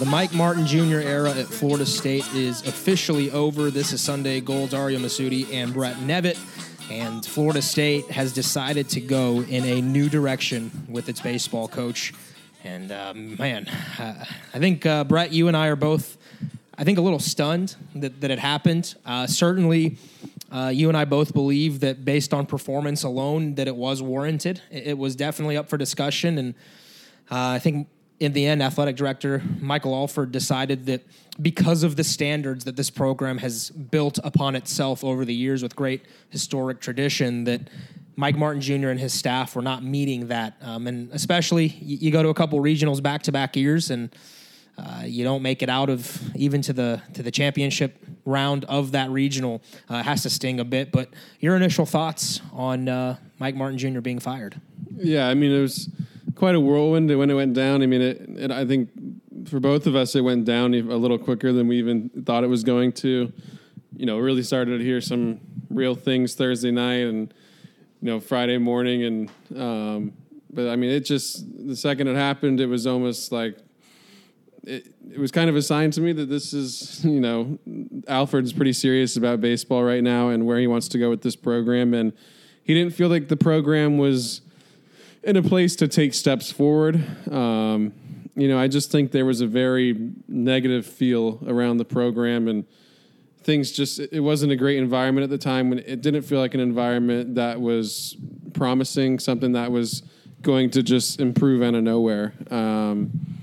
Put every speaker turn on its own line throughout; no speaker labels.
The Mike Martin Jr. era at Florida State is officially over. This is Sunday Gold's Ario Masudi and Brett Nevitt. And Florida State has decided to go in a new direction with its baseball coach. And uh, man, uh, I think uh, Brett, you and I are both, I think, a little stunned that, that it happened. Uh, certainly, uh, you and I both believe that based on performance alone, that it was warranted. It, it was definitely up for discussion, and uh, I think in the end, athletic director Michael Alford decided that because of the standards that this program has built upon itself over the years with great historic tradition, that Mike Martin Jr. and his staff were not meeting that. Um, and especially, you, you, go to a couple regionals back to back years and uh, you don't make it out of even to the to the championship round of that regional. Uh, has to sting a bit. But your initial thoughts on uh, Mike Martin Jr. being fired?
Yeah, I mean it was quite a whirlwind when it went down. I mean, it, it, I think for both of us, it went down a little quicker than we even thought it was going to. You know, really started to hear some real things Thursday night and you know Friday morning, and um, but I mean, it just the second it happened, it was almost like it, it was kind of a sign to me that this is, you know, Alford's pretty serious about baseball right now and where he wants to go with this program. And he didn't feel like the program was in a place to take steps forward. Um, you know, I just think there was a very negative feel around the program and things just it wasn't a great environment at the time when it didn't feel like an environment that was promising something that was going to just improve out of nowhere. Um,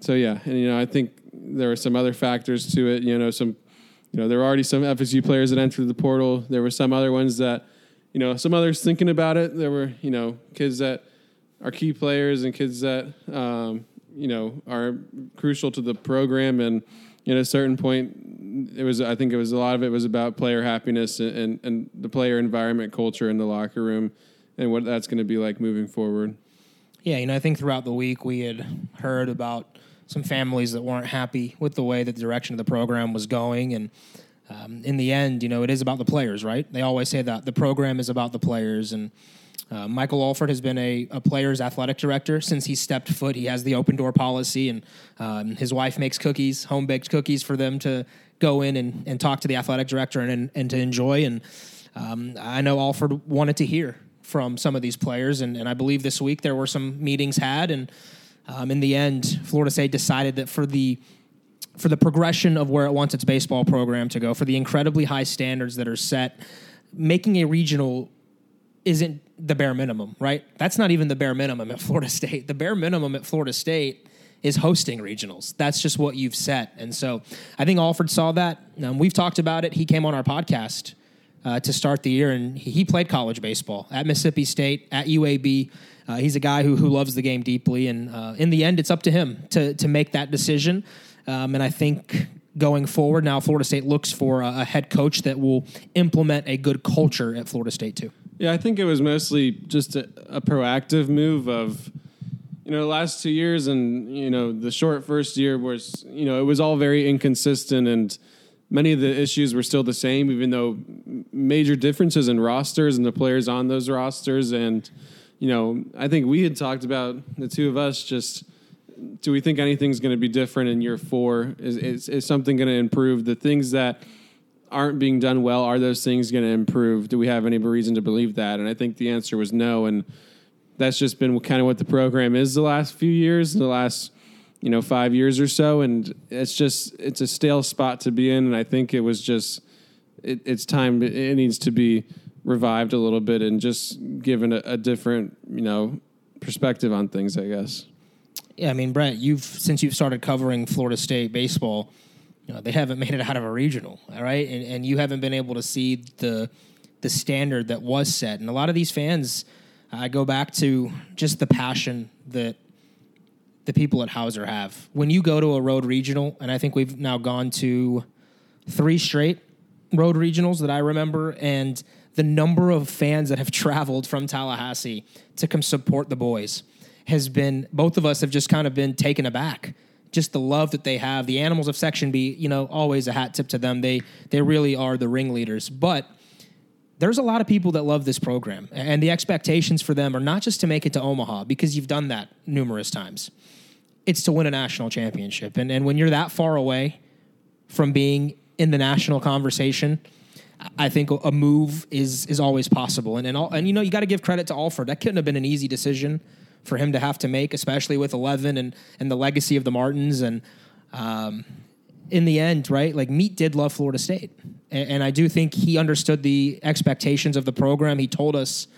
so yeah and you know i think there were some other factors to it you know some you know there were already some fsu players that entered the portal. There were some other ones that you know some others thinking about it. There were you know kids that our key players and kids that um, you know are crucial to the program. And at a certain point, it was I think it was a lot of it was about player happiness and and, and the player environment culture in the locker room and what that's going to be like moving forward.
Yeah, you know, I think throughout the week we had heard about some families that weren't happy with the way that the direction of the program was going and. Um, in the end, you know, it is about the players, right? They always say that the program is about the players, and uh, Michael Alford has been a, a, player's athletic director since he stepped foot. He has the open door policy, and um, his wife makes cookies, home baked cookies for them to go in and, and talk to the athletic director and, and to enjoy. And um, I know Alford wanted to hear from some of these players, and, and I believe this week there were some meetings had, and um, in the end, Florida State decided that for the for the progression of where it wants its baseball program to go, for the incredibly high standards that are set, making a regional isn't the bare minimum, right? That's not even the bare minimum at Florida State. The bare minimum at Florida State is hosting regionals. That's just what you've set. And so I think Alford saw that. Um, we've talked about it. He came on our podcast uh, to start the year, and he, he, played college baseball at Mississippi State, at UAB. Uh, he's a guy who, who loves the game deeply. And uh, in the end, it's up to him to, to make that decision. Um, and I think going forward, now Florida State looks for a, a head coach that will implement a good culture at Florida State, too.
Yeah, I think it was mostly just a, a, proactive move of, you know, the last two years and, you know, the short first year was, you know, it was all very inconsistent and many of the issues were still the same, even though major differences in rosters and the players on those rosters. And, you know, I think we had talked about the two of us just. Do we think anything's going to be different in year four? Is, is, is something going to improve? The things that aren't being done well, are those things going to improve? Do we have any reason to believe that? And I think the answer was no. And that's just been kind of what the program is the last few years, the last you know five years or so, and it's just it's a stale spot to be in. And I think it was just it, it's time. It needs to be revived a little bit and just given a, a different you know perspective on things. I guess.
Yeah, I mean, Brett, you've since you've started covering Florida State baseball, you know they haven't made it out of a regional, all right, and and you haven't been able to see the the standard that was set, and a lot of these fans I go back to just the passion that the people at Howser have. When you go to a road regional, and I think we've now gone to three straight road regionals that I remember, and the number of fans that have traveled from Tallahassee to come support the boys has been, both of us have just kind of been taken aback. Just the love that they have. The animals of Section B, you know, always a hat tip to them. They they really are the ringleaders. But there's a lot of people that love this program, and the expectations for them are not just to make it to Omaha because you've done that numerous times. It's to win a national championship, and and when you're that far away from being in the national conversation, I think a move is is always possible. And and all, and you know you got to give credit to Alford. That couldn't have been an easy decision for him to have to make, especially with eleven and and the legacy of the Martins and. Um, in the end, right? Like Meat did love Florida State, and, and I do think he understood the expectations of the program. He told us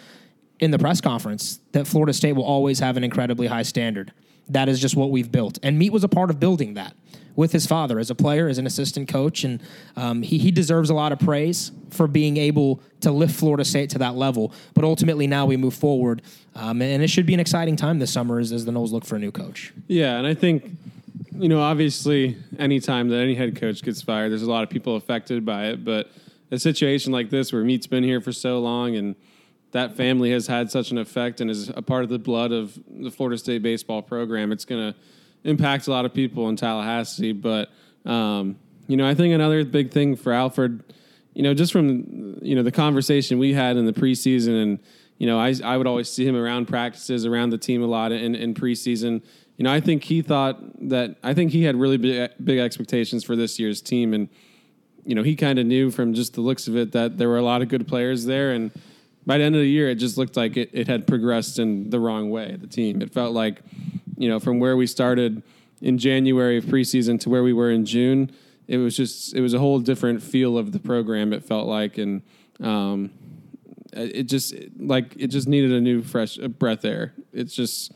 in the press conference that Florida State will always have an incredibly high standard. That is just what we've built, and Meat was a part of building that with his father as a player, as an assistant coach, and um, he he deserves a lot of praise for being able to lift Florida State to that level. But ultimately, now we move forward, um, and it should be an exciting time this summer as, as the Noles look for a new coach.
Yeah, and I think you know, obviously, anytime that any head coach gets fired, there's a lot of people affected by it. But a situation like this, where Meat's been here for so long and that family has had such an effect and is a part of the blood of the Florida State baseball program, it's going to impact a lot of people in Tallahassee. But um, you know, I think another big thing for Alford, you know, just from you know the conversation we had in the preseason, and you know, I I would always see him around practices, around the team a lot in, in preseason. You know, I think he thought that I think he had really big, big expectations for this year's team, and you know, he kind of knew from just the looks of it that there were a lot of good players there, and by the end of the year, it just looked like it, it had progressed in the wrong way. The team, it felt like, you know, from where we started in January of preseason to where we were in June, it was just it was a whole different feel of the program. It felt like, and um, it just like it just needed a new fresh breath air. It's just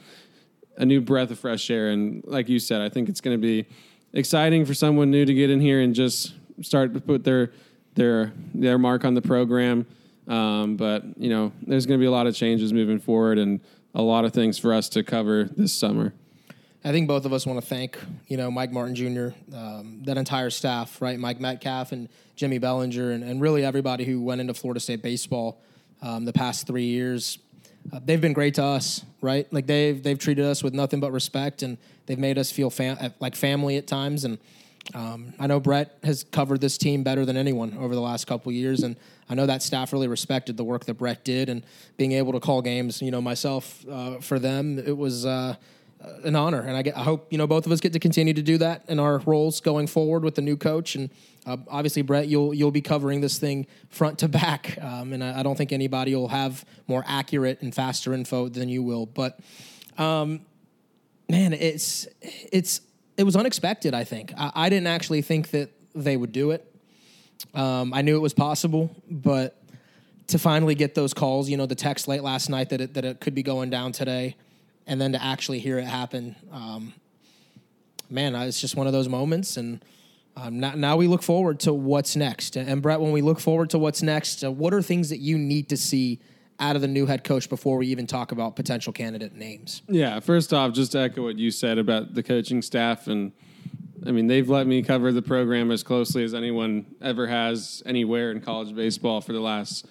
a new breath of fresh air. And like you said, I think it's going to be exciting for someone new to get in here and just start to put their their their mark on the program. Um, but you know, there's going to be a lot of changes moving forward, and a lot of things for us to cover this summer.
I think both of us want to thank, you know, Mike Martin Jr., um, that entire staff, right? Mike Metcalf and Jimmy Belanger, and, and really everybody who went into Florida State baseball um, the past three years. Uh, they've been great to us, right? Like they've they've treated us with nothing but respect, and they've made us feel fam- like family at times. And um, I know Brett has covered this team better than anyone over the last couple years, and I know that staff really respected the work that Brett did, and being able to call games. You know, myself uh, for them, it was. Uh, an honor, and I, get, I hope you know both of us get to continue to do that in our roles going forward with the new coach. And uh, obviously, Brett, you'll you'll be covering this thing front to back, um, and I, I, don't think anybody will have more accurate and faster info than you will. But um, man, it's it's it was unexpected. I think I, I didn't actually think that they would do it. Um, I knew it was possible, but to finally get those calls, you know, the text late last night that it, that it could be going down today and then to actually hear it happen, um, man, it's just one of those moments. And um, now, now, we look forward to what's next. And Brett, when we look forward to what's next, uh, what are things that you need to see out of the new head coach before we even talk about potential candidate names?
Yeah, first off, just to echo what you said about the coaching staff and. I mean, they've let me cover the program as closely as anyone ever has anywhere in college baseball for the last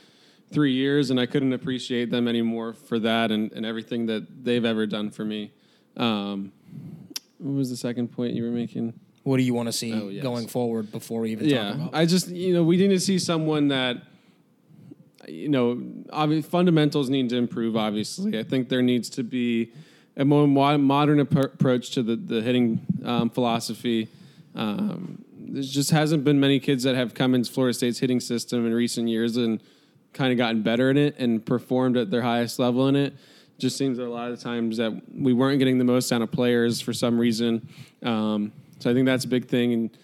three years, and I couldn't appreciate them anymore for that and, and everything that they've ever done for me. Um, what was the second point you were making?
What do you want to see oh, yes. going forward before we even
yeah,
talk about?
I just you know we need to see someone that you know, obvi- fundamentals need to improve. Obviously, I think there needs to be a more modern ap- approach to the the hitting um, philosophy. Um, there just hasn't been many kids that have come into Florida State's hitting system in recent years and kind of gotten better in it and performed at their highest level in it. Just seems that a lot of times that we weren't getting the most out of players for some reason. Um, so I think that's a big thing, and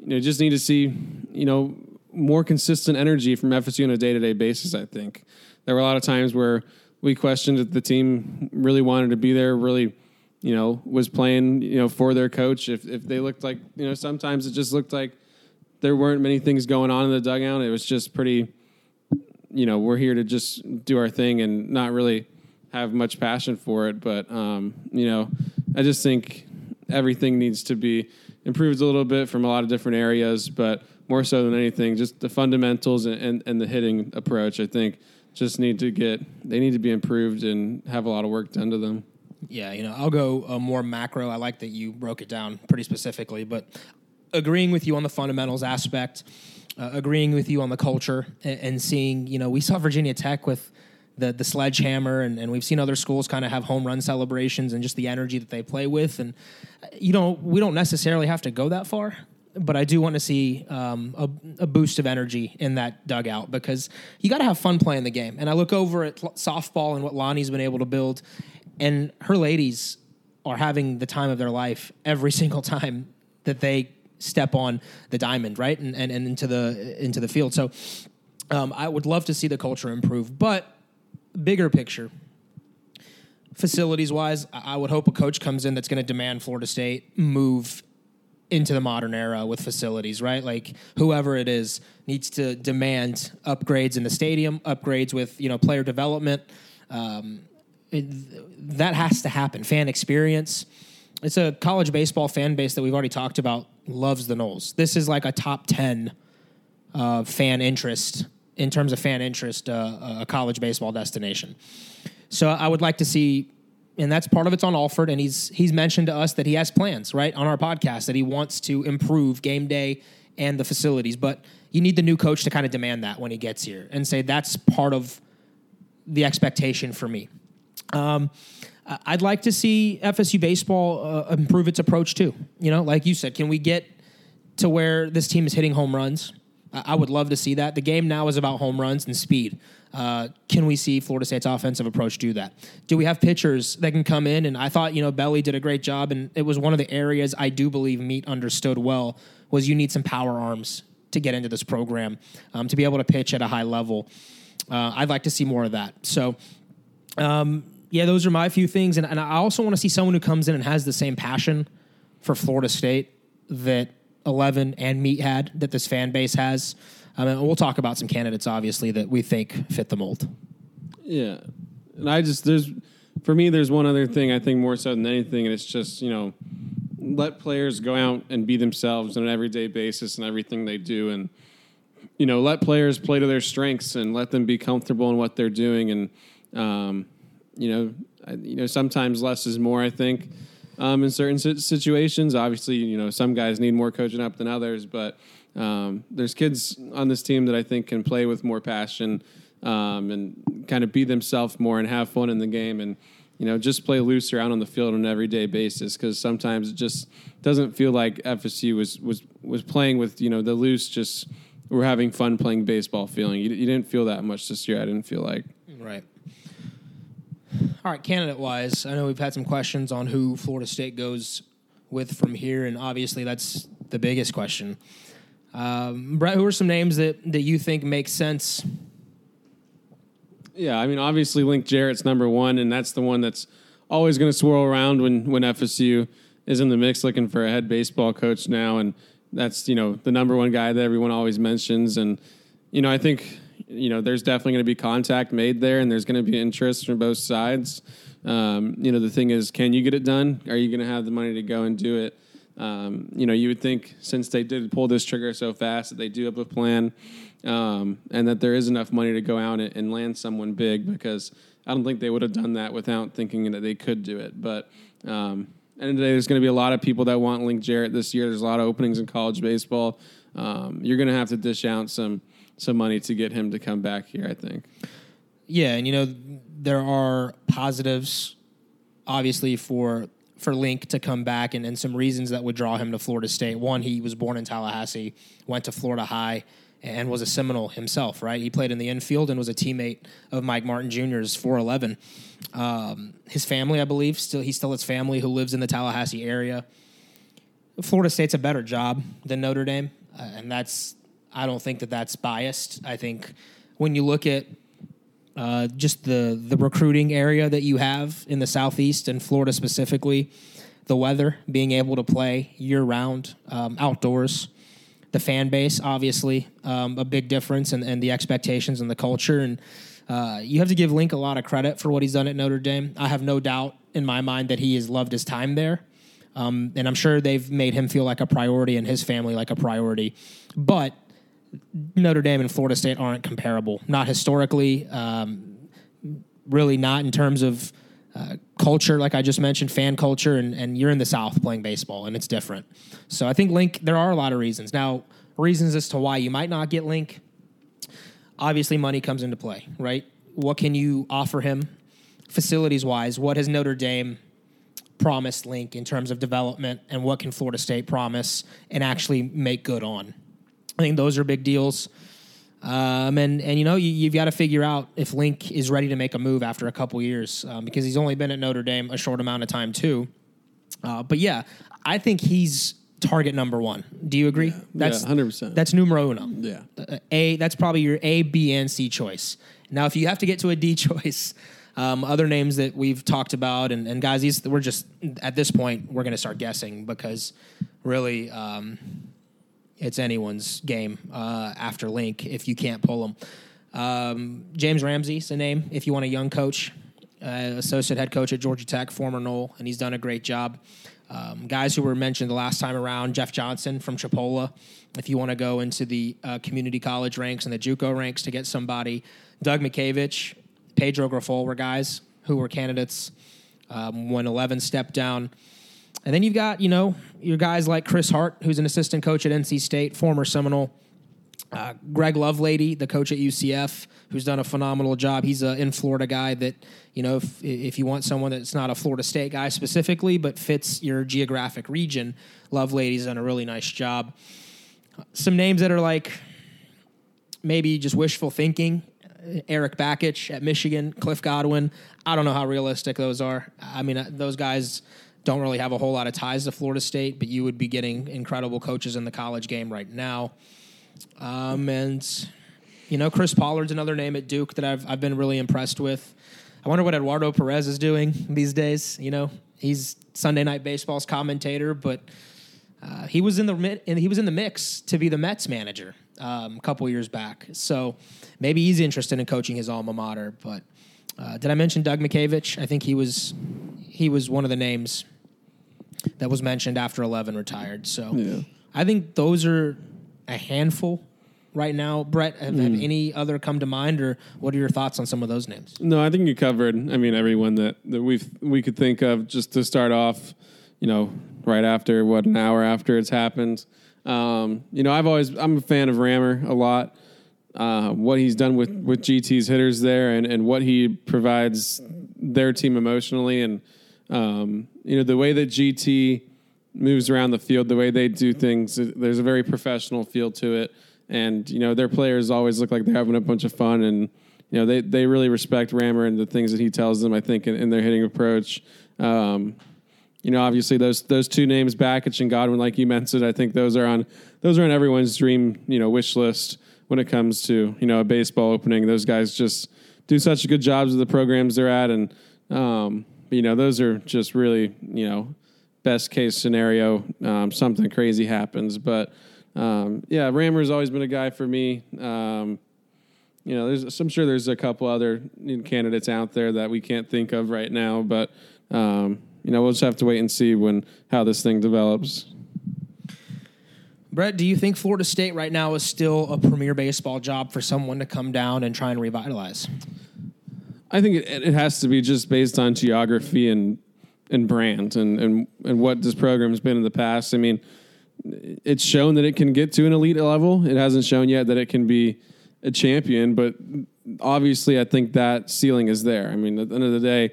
you know, just need to see you know more consistent energy from FSU on a day to day basis. I think there were a lot of times where we questioned if the team really wanted to be there, really, you know, was playing, you know, for their coach. If if they looked like, you know, sometimes it just looked like there weren't many things going on in the dugout. It was just pretty, you know, we're here to just do our thing and not really have much passion for it. But um, you know, I just think everything needs to be improved a little bit from a lot of different areas, but more so than anything, just the fundamentals and, and, and the hitting approach. I think just need to get they need to be improved and have a lot of work done to them.
Yeah, you know, I'll go uh, more macro. I like that you broke it down pretty specifically, but agreeing with you on the fundamentals aspect, uh, agreeing with you on the culture, and, and, seeing, you know, we saw Virginia Tech with the the sledgehammer, and, and we've seen other schools kind of have home run celebrations and just the energy that they play with, and uh, you know, we don't necessarily have to go that far, but I do want to see um, a, a, boost of energy in that dugout because you got to have fun playing the game. And I look over at softball and what Lonni's been able to build, and her ladies are having the time of their life every single time that they step on the diamond, right, and and, and into the into the field. So um, I would love to see the culture improve, but bigger picture. Facilities wise, I would hope a coach comes in that's going to demand Florida State move into the modern era with facilities, right? Like whoever it is needs to demand upgrades in the stadium, upgrades with you know player development. Um, it, that has to happen. Fan experience. It's a college baseball fan base that we've already talked about. Loves the Noles. This is like a top ten uh, fan interest in terms of fan interest, uh, a college baseball destination. So I would like to see and that's part of it's on Alford. And he's he's mentioned to us that he has plans, right, on our podcast that he wants to improve game day and the facilities. But you need the new coach to kind of demand that when he gets here and say that's part of the expectation for me. Um, I'd like to see FSU baseball uh, improve its approach too. You know, like you said, can we get to where this team is hitting home runs? I would love to see that. The game now is about home runs and speed. Uh, can we see Florida State's offensive approach do that? Do we have pitchers that can come in? And I thought, you know, Belly did a great job, and it was one of the areas I do believe Meat understood well was you need some power arms to get into this program um, to be able to pitch at a high level. Uh, I'd like to see more of that. So, um, yeah, those are my few things, and, and I also want to see someone who comes in and has the same passion for Florida State that Eleven and Meat had that this fan base has. I mean, we'll talk about some candidates, obviously, that we think fit the mold.
Yeah, and I just there's for me there's one other thing I think more so than anything, and it's just you know let players go out and be themselves on an everyday basis and everything they do, and you know let players play to their strengths and let them be comfortable in what they're doing, and um, you know I, you know sometimes less is more. I think. Um, in certain situations, obviously, you know, some guys need more coaching up than others, but um, there's kids on this team that I think can play with more passion um, and kind of be themselves more and have fun in the game and you know just play loose around on the field on an everyday basis because sometimes it just doesn't feel like FSU was was was playing with you know the loose just we're having fun playing baseball feeling. You, you didn't feel that much this year. I didn't feel like
right. All right, candidate wise, I know we've had some questions on who Florida State goes with from here, and obviously that's the biggest question. Um, Brett, who are some names that, that you think make sense?
Yeah, I mean, obviously, Link Jarrett's number one, and that's the one that's always going to swirl around when, when FSU is in the mix looking for a head baseball coach now. And that's, you know, the number one guy that everyone always mentions. And, you know, I think, you know, there's definitely going to be contact made there, and there's going to be interest from both sides. Um, you know, the thing is, can you get it done? Are you going to have the money to go and do it? Um, you know, you would think since they did pull this trigger so fast that they do have a plan, um, and that there is enough money to go out and land someone big. Because I don't think they would have done that without thinking that they could do it. But um, end of the day, there's going to be a lot of people that want Link Jarrett this year. There's a lot of openings in college baseball. Um, you're going to have to dish out some some money to get him to come back here. I think.
Yeah, and you know there are positives, obviously for for Link to come back, and, and some reasons that would draw him to Florida State. One, he was born in Tallahassee, went to Florida High, and was a Seminole himself. Right, he played in the infield and was a teammate of Mike Martin Jr.'s 411. Um, his family, I believe, still he still has family who lives in the Tallahassee area. Florida State's a better job than Notre Dame, uh, and that's I don't think that that's biased. I think when you look at uh, just the the recruiting area that you have in the southeast and Florida specifically, the weather, being able to play year round, um, outdoors, the fan base, obviously um, a big difference, and, and the expectations and the culture. And uh, you have to give Link a lot of credit for what he's done at Notre Dame. I have no doubt in my mind that he has loved his time there. Um, and I'm sure they've made him feel like a priority and his family like a priority. But Notre Dame and Florida State aren't comparable, not historically, um, really not in terms of uh, culture, like I just mentioned, fan culture, and, and you're in the South playing baseball, and it's different. So I think Link, there are a lot of reasons. Now, reasons as to why you might not get Link, obviously money comes into play, right? What can you offer him facilities wise? What has Notre Dame promised Link in terms of development, and what can Florida State promise and actually make good on? I think those are big deals. Um, and and you know you, have got to figure out if Link is ready to make a move after a couple years um, because he's only been at Notre Dame a short amount of time too. Uh, but yeah, I think he's target number one. Do you agree? Yeah,
that's hundred percent.
That's numero uno.
Yeah.
Uh, a that's probably your A, B, and C choice. Now, if you have to get to a D choice, um, other names that we've talked about and, and guys, these we're just at this point we're going to start guessing because really. It's anyone's game uh, after Link if you can't pull them. Um, James Ramsey's a name if you want a young coach, uh, associate head coach at Georgia Tech, former Nole, and he's done a great job. Um, guys who were mentioned the last time around, Jeff Johnson from Chipola. If you want to go into the uh, community college ranks and the JUCO ranks to get somebody, Doug Mientkiewicz, Pedro Grifol were guys who were candidates um, when 11 stepped down. And then you've got, you know, your guys like Chris Hart, who's an assistant coach at NC State, former Seminole. Uh, Greg Lovelady, the coach at UCF, who's done a phenomenal job. He's a in Florida guy that, you know, if, if you want someone that's not a Florida State guy specifically, but fits your geographic region, Lovelady's done a really nice job. Some names that are like maybe just wishful thinking. Eric Bakich at Michigan, Cliff Godwin. I don't know how realistic those are. I mean, uh, those guys don't really have a whole lot of ties to Florida State, but you would be getting incredible coaches in the college game right now. Um, and you know, Chris Pollard's another name at Duke that I've I've been really impressed with. I wonder what Eduardo Perez is doing these days. You know, he's Sunday Night Baseball's commentator, but uh, he was in the he was in the mix to be the Mets manager um, a couple years back. So maybe he's interested in coaching his alma mater. But uh, did I mention Doug Mientkiewicz? I think he was he was one of the names that was mentioned after 11 retired. So yeah. I think those are a handful right now. Brett, have, mm. have, any other come to mind, or what are your thoughts on some of those names?
No, I think you covered. I mean, everyone that that we we could think of just to start off. You know, right after what an hour after it's happened. Um, you know, I've always I'm a fan of Rammer a lot. Uh, what he's done with with GT's hitters there, and and what he provides their team emotionally, and um, you know, the way that GT moves around the field, the way they do things, there's a very professional feel to it. And, you know, their players always look like they're having a bunch of fun. And, you know, they, they really respect Rammer and the things that he tells them, I think, in, in their hitting approach. Um, you know, obviously those those two names, Bakich and Godwin, like you mentioned, I think those are on those are on everyone's dream, you know, wish list when it comes to you know a baseball opening. Those guys just do such good jobs with the programs they're at, and um, you know, those are just really, you know, best case scenario. Um, something crazy happens, but um, yeah, Rammer's always been a guy for me. Um, you know, there's, I'm sure there's a couple other candidates out there that we can't think of right now, but um, you know, we'll just have to wait and see when how this thing develops.
Brett, do you think Florida State right now is still a premier baseball job for someone to come down and try and revitalize?
I think it, it has to be just based on geography and and brand and, and and what this program's been in the past. I mean, it's shown that it can get to an elite level. It hasn't shown yet that it can be a champion, but obviously, I think that ceiling is there. I mean, at the end of the day,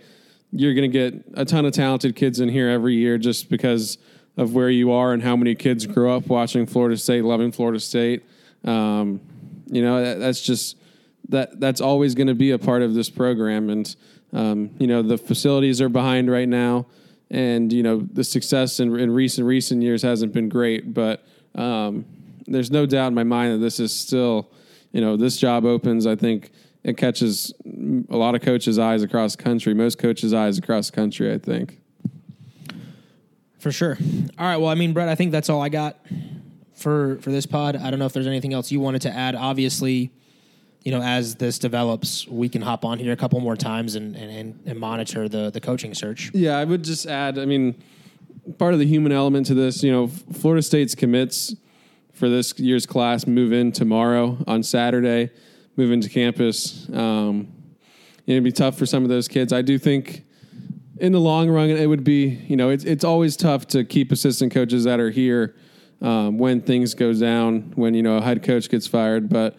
you're going to get a ton of talented kids in here every year just because of where you are and how many kids grew up watching Florida State, loving Florida State. Um, you know, that, that's just that that's always going to be a part of this program. And um, you know, the facilities are behind right now, and you know, the success in, in recent recent years hasn't been great, but um, there's no doubt in my mind that this is still, you know, this job opens. I think it catches a lot of coaches' eyes across country, most coaches' eyes across country. I think.
For sure. All right. Well, I mean, Brett, I think that's all I got for for this pod. I don't know if there's anything else you wanted to add. Obviously, you know, as this develops, we can hop on here a couple more times and and, and monitor the the coaching search.
Yeah, I would just add. I mean, part of the human element to this, you know, Florida State's commits for this year's class move in tomorrow on Saturday, move into campus. Um, it'd be tough for some of those kids. I do think in the long run, it would be, you know, it's, it's always tough to keep assistant coaches that are here um, when things go down, when, you know, a head coach gets fired. But,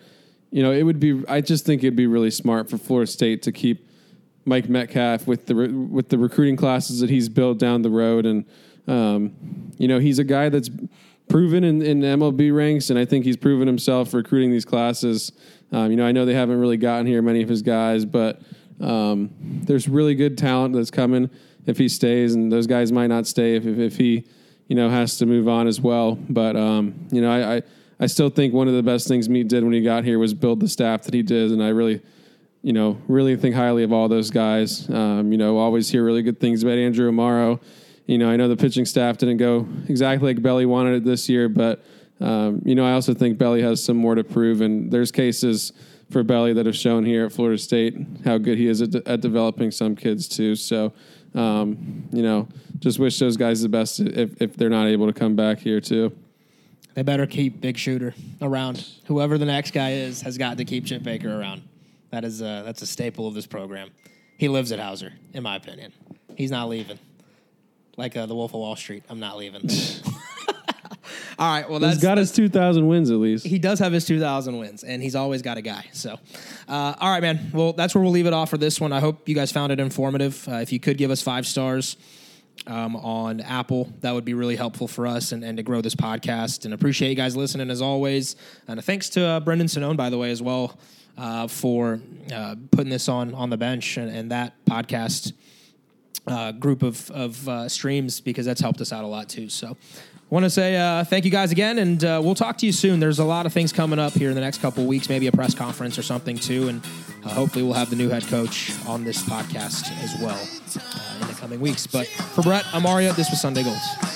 you know, it would be, I just think it'd be really smart for Florida State to keep Mike Metcalf with the, with the recruiting classes that he's built down the road. And, um, you know, he's a guy that's proven in, in MLB ranks, and I think he's proven himself recruiting these classes. Um, you know, I know they haven't really gotten here, many of his guys, but um, there's really good talent that's coming if he stays, and those guys might not stay if, if, if he, you know, has to move on as well. But um, you know, I, I, I still think one of the best things Meat did when he got here was build the staff that he did, and I really, you know, really think highly of all those guys. Um, you know, always hear really good things about Andrew Amaro. You know, I know the pitching staff didn't go exactly like Belly wanted it this year, but um, you know, I also think Belly has some more to prove, and there's cases for Belly that have shown here at Florida State how good he is at, de- at developing some kids too. So, um, you know, just wish those guys the best if, if they're not able to come back here too.
They better keep Big Shooter around. Whoever the next guy is has got to keep Chip Baker around. That is a, that's a staple of this program. He lives at Howser, in my opinion. He's not leaving. Like uh, the Wolf of Wall Street, I'm not leaving. All right. Well, that's
He's got his 2,000 wins at least.
he does have his 2,000 wins, and he's always got a guy. So, uh, all right, man. Well, that's where we'll leave it off for this one. I hope you guys found it informative. Uh, if you could give us five stars um, on Apple, that would be really helpful for us and, and to grow this podcast. And appreciate you guys listening as always. And thanks to uh, Brendan Sinone, by the way, as well, uh, for uh, putting this on on the bench and, and that podcast. Uh, group of, of uh, streams because that's helped us out a lot too. So, want to say uh, thank you guys again, and uh, we'll talk to you soon. There's a lot of things coming up here in the next couple weeks, maybe a press conference or something too, and uh, hopefully we'll have the new head coach on this podcast as well uh, in the coming weeks. But for Brett, I'm Aria. This was Sunday Goals.